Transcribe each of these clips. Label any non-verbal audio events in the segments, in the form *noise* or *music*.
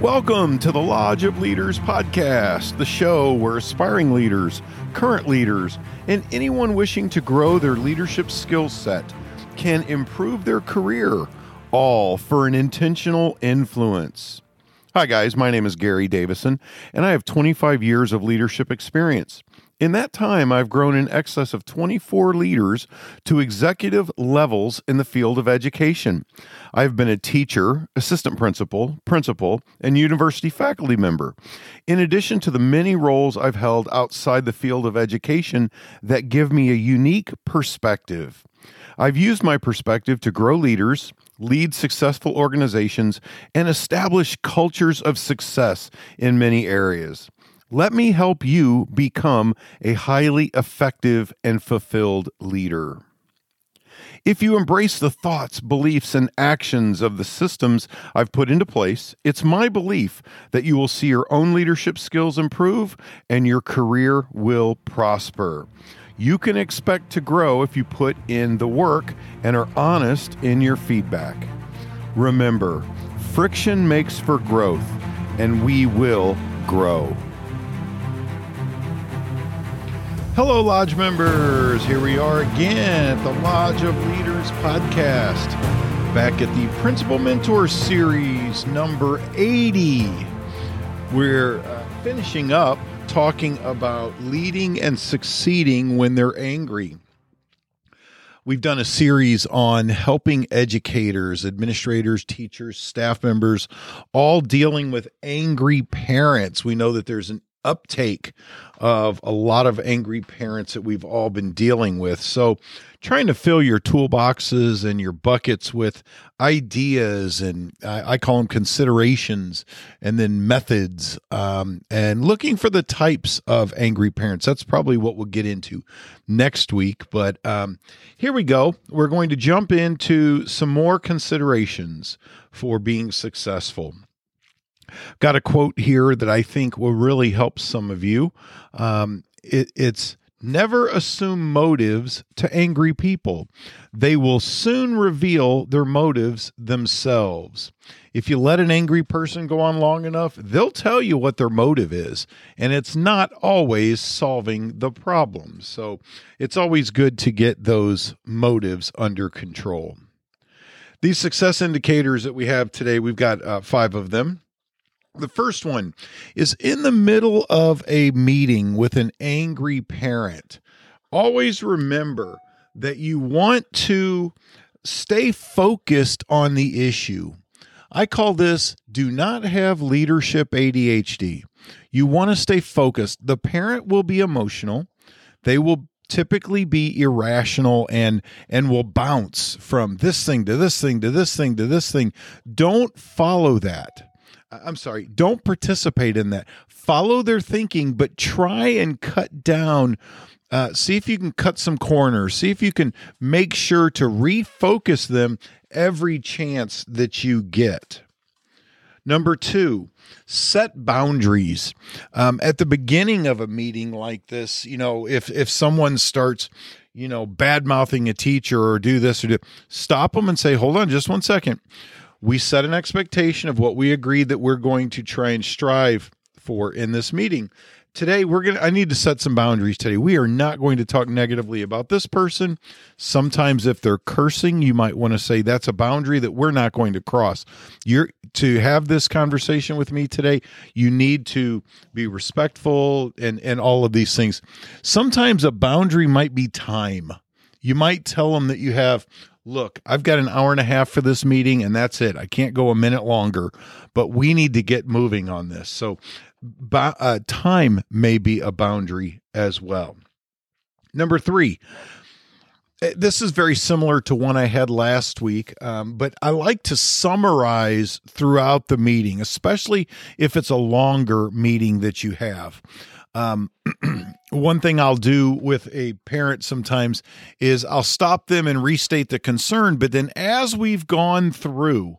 Welcome to the Lodge of Leaders podcast, the show where aspiring leaders, current leaders, and anyone wishing to grow their leadership skill set can improve their career, all for an intentional influence. Hi, guys. My name is Gary Davison, and I have 25 years of leadership experience. In that time, I've grown in excess of 24 leaders to executive levels in the field of education. I've been a teacher, assistant principal, principal, and university faculty member, in addition to the many roles I've held outside the field of education that give me a unique perspective. I've used my perspective to grow leaders, lead successful organizations, and establish cultures of success in many areas. Let me help you become a highly effective and fulfilled leader. If you embrace the thoughts, beliefs, and actions of the systems I've put into place, it's my belief that you will see your own leadership skills improve and your career will prosper. You can expect to grow if you put in the work and are honest in your feedback. Remember, friction makes for growth, and we will grow. Hello, Lodge members. Here we are again at the Lodge of Leaders podcast, back at the Principal Mentor Series number 80. We're uh, finishing up talking about leading and succeeding when they're angry. We've done a series on helping educators, administrators, teachers, staff members, all dealing with angry parents. We know that there's an uptake of a lot of angry parents that we've all been dealing with. So, trying to fill your toolboxes and your buckets with ideas and I, I call them considerations and then methods um, and looking for the types of angry parents. That's probably what we'll get into next week. But um, here we go. We're going to jump into some more considerations for being successful. Got a quote here that I think will really help some of you. Um, it, it's never assume motives to angry people. They will soon reveal their motives themselves. If you let an angry person go on long enough, they'll tell you what their motive is, and it's not always solving the problem. So it's always good to get those motives under control. These success indicators that we have today, we've got uh, five of them. The first one is in the middle of a meeting with an angry parent. Always remember that you want to stay focused on the issue. I call this do not have leadership ADHD. You want to stay focused. The parent will be emotional. They will typically be irrational and and will bounce from this thing to this thing to this thing to this thing. Don't follow that I'm sorry, don't participate in that. Follow their thinking, but try and cut down. Uh, see if you can cut some corners. See if you can make sure to refocus them every chance that you get. Number two, set boundaries. Um, at the beginning of a meeting like this, you know, if if someone starts, you know, bad mouthing a teacher or do this or do, stop them and say, "Hold on, just one second we set an expectation of what we agreed that we're going to try and strive for in this meeting. Today we're going to I need to set some boundaries today. We are not going to talk negatively about this person. Sometimes if they're cursing, you might want to say that's a boundary that we're not going to cross. You're to have this conversation with me today, you need to be respectful and and all of these things. Sometimes a boundary might be time. You might tell them that you have look, I've got an hour and a half for this meeting and that's it. I can't go a minute longer, but we need to get moving on this. So, uh, time may be a boundary as well. Number three, eh, this is very similar to one I had last week, um, but I like to summarize throughout the meeting, especially if it's a longer meeting that you have. Um, *clears throat* one thing I'll do with a parent sometimes is I'll stop them and restate the concern, but then as we've gone through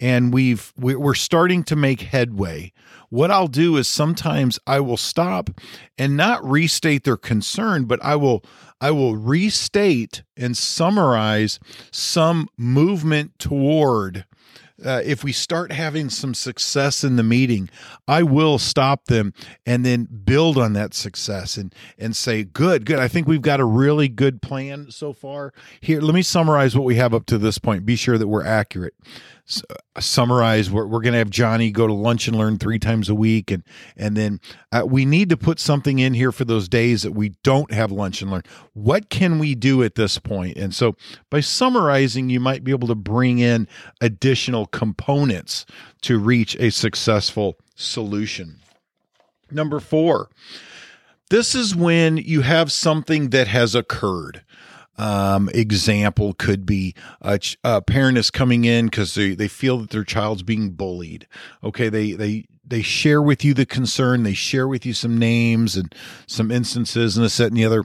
and we've we're starting to make headway, what I'll do is sometimes I will stop and not restate their concern, but I will I will restate and summarize some movement toward uh, if we start having some success in the meeting, I will stop them and then build on that success and and say, "Good, good. I think we've got a really good plan so far." Here, let me summarize what we have up to this point. Be sure that we're accurate summarize we're, we're going to have johnny go to lunch and learn three times a week and and then uh, we need to put something in here for those days that we don't have lunch and learn. What can we do at this point? And so by summarizing you might be able to bring in additional components to reach a successful solution. Number four this is when you have something that has occurred um, example could be a, a parent is coming in because they, they feel that their child's being bullied. Okay, they they they share with you the concern. They share with you some names and some instances and a set and the other.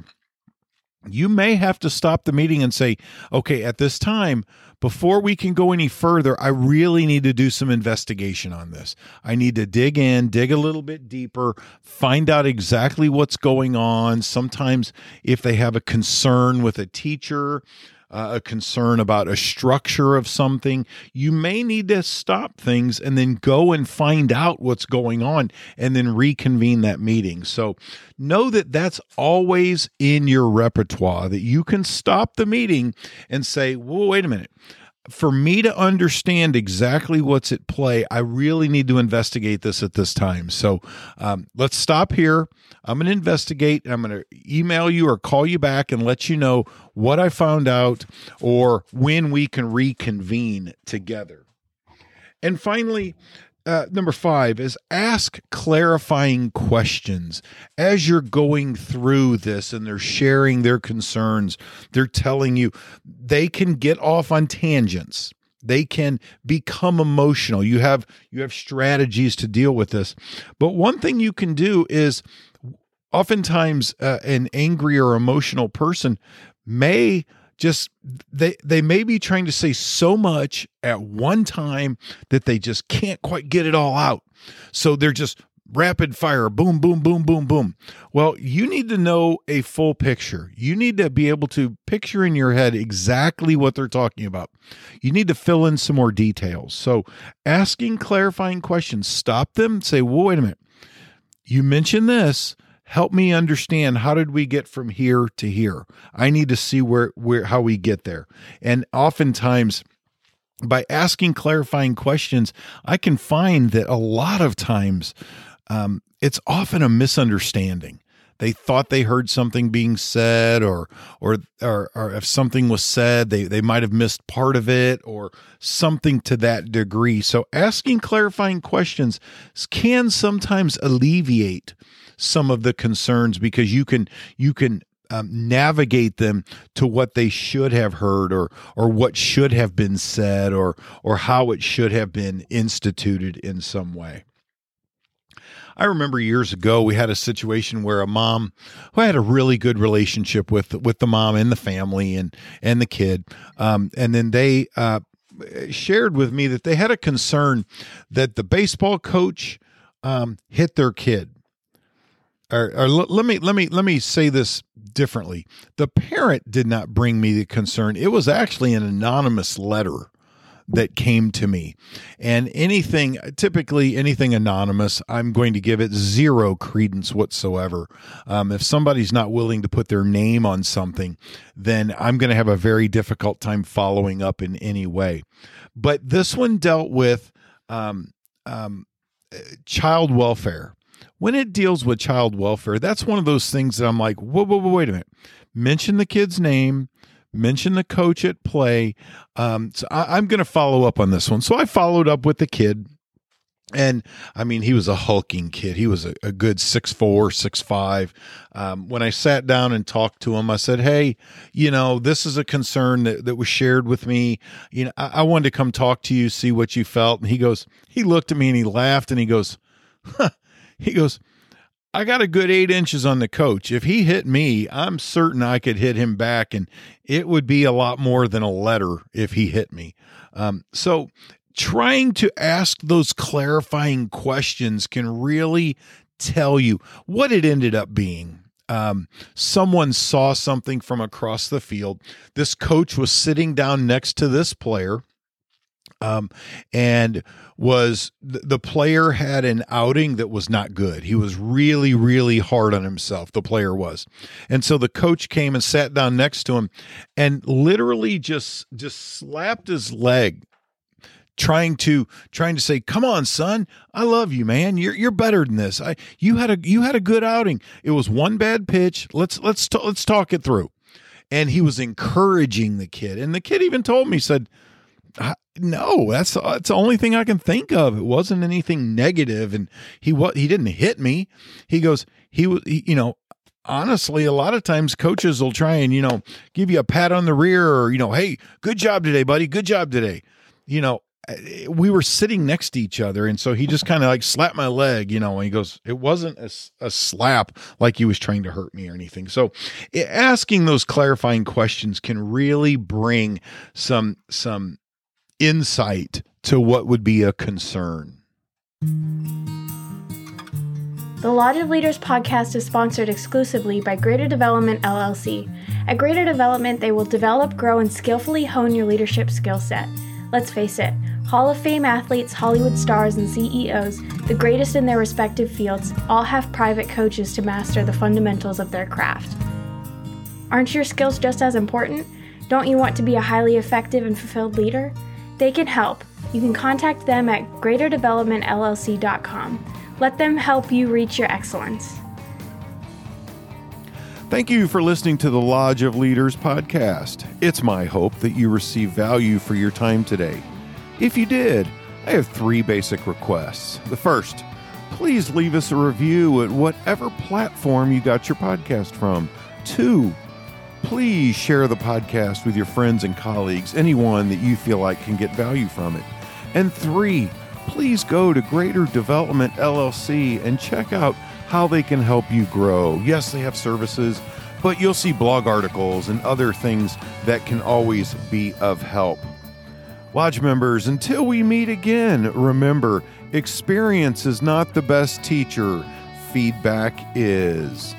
You may have to stop the meeting and say, okay, at this time, before we can go any further, I really need to do some investigation on this. I need to dig in, dig a little bit deeper, find out exactly what's going on. Sometimes, if they have a concern with a teacher, uh, a concern about a structure of something, you may need to stop things and then go and find out what's going on and then reconvene that meeting. So know that that's always in your repertoire, that you can stop the meeting and say, well, wait a minute for me to understand exactly what's at play, I really need to investigate this at this time. So um, let's stop here. I'm going to investigate. I'm going to email you or call you back and let you know what I found out or when we can reconvene together. And finally, uh, number five is ask clarifying questions. As you're going through this and they're sharing their concerns they're telling you they can get off on tangents. They can become emotional. You have you have strategies to deal with this. But one thing you can do is oftentimes uh, an angry or emotional person may just they they may be trying to say so much at one time that they just can't quite get it all out. So they're just rapid fire boom boom boom boom boom. Well, you need to know a full picture. You need to be able to picture in your head exactly what they're talking about. You need to fill in some more details. So, asking clarifying questions, stop them, say, "Well, wait a minute. You mentioned this help me understand how did we get from here to here? I need to see where where how we get there. And oftentimes by asking clarifying questions i can find that a lot of times um, it's often a misunderstanding. They thought they heard something being said or or or, or if something was said they they might have missed part of it or something to that degree. So asking clarifying questions can sometimes alleviate some of the concerns because you can you can um, navigate them to what they should have heard or or what should have been said or or how it should have been instituted in some way. I remember years ago we had a situation where a mom who had a really good relationship with with the mom and the family and and the kid, um, and then they uh, shared with me that they had a concern that the baseball coach um, hit their kid or, or let me let me let me say this differently. The parent did not bring me the concern. It was actually an anonymous letter that came to me. And anything, typically anything anonymous, I'm going to give it zero credence whatsoever. Um, if somebody's not willing to put their name on something, then I'm going to have a very difficult time following up in any way. But this one dealt with um, um, child welfare when it deals with child welfare, that's one of those things that I'm like, whoa, whoa, whoa, wait a minute. Mention the kid's name, mention the coach at play. Um, so I, I'm going to follow up on this one. So I followed up with the kid. And I mean, he was a hulking kid. He was a, a good six four, six five. Um, when I sat down and talked to him, I said, "Hey, you know, this is a concern that, that was shared with me. You know, I, I wanted to come talk to you, see what you felt." And he goes, he looked at me and he laughed and he goes, huh, he goes, I got a good eight inches on the coach. If he hit me, I'm certain I could hit him back, and it would be a lot more than a letter if he hit me. Um, so, trying to ask those clarifying questions can really tell you what it ended up being. Um, someone saw something from across the field. This coach was sitting down next to this player um, and was the player had an outing that was not good. He was really, really hard on himself. The player was, and so the coach came and sat down next to him, and literally just just slapped his leg, trying to trying to say, "Come on, son, I love you, man. You're you're better than this. I you had a you had a good outing. It was one bad pitch. Let's let's t- let's talk it through." And he was encouraging the kid, and the kid even told me, said no, that's that's the only thing I can think of. It wasn't anything negative, and he what he didn't hit me. He goes, he was, you know, honestly, a lot of times coaches will try and you know give you a pat on the rear, or you know, hey, good job today, buddy, good job today. You know, eh, we were sitting next to each other, and so he just kind of like slapped my leg, you know, and he goes, it wasn't a, a slap like he was trying to hurt me or anything. So, eh, asking those clarifying questions can really bring some some insight to what would be a concern. The Lodge of Leaders podcast is sponsored exclusively by Greater Development LLC. At Greater Development, they will develop, grow, and skillfully hone your leadership skill set. Let's face it, Hall of Fame athletes, Hollywood stars, and CEOs, the greatest in their respective fields, all have private coaches to master the fundamentals of their craft. Aren't your skills just as important? Don't you want to be a highly effective and fulfilled leader? They can help. You can contact them at greaterdevelopmentllc.com. Let them help you reach your excellence. Thank you for listening to the Lodge of Leaders podcast. It's my hope that you receive value for your time today. If you did, I have three basic requests. The first, please leave us a review at whatever platform you got your podcast from. Two, please share the podcast with your friends and colleagues, anyone that you feel like can get value from it. And three, please go to Greater Development LLC and check out how they can help you grow. Yes, they have services, but you'll see blog articles and other things that can always be of help. Lodge members, until we meet again, remember experience is not the best teacher, feedback is.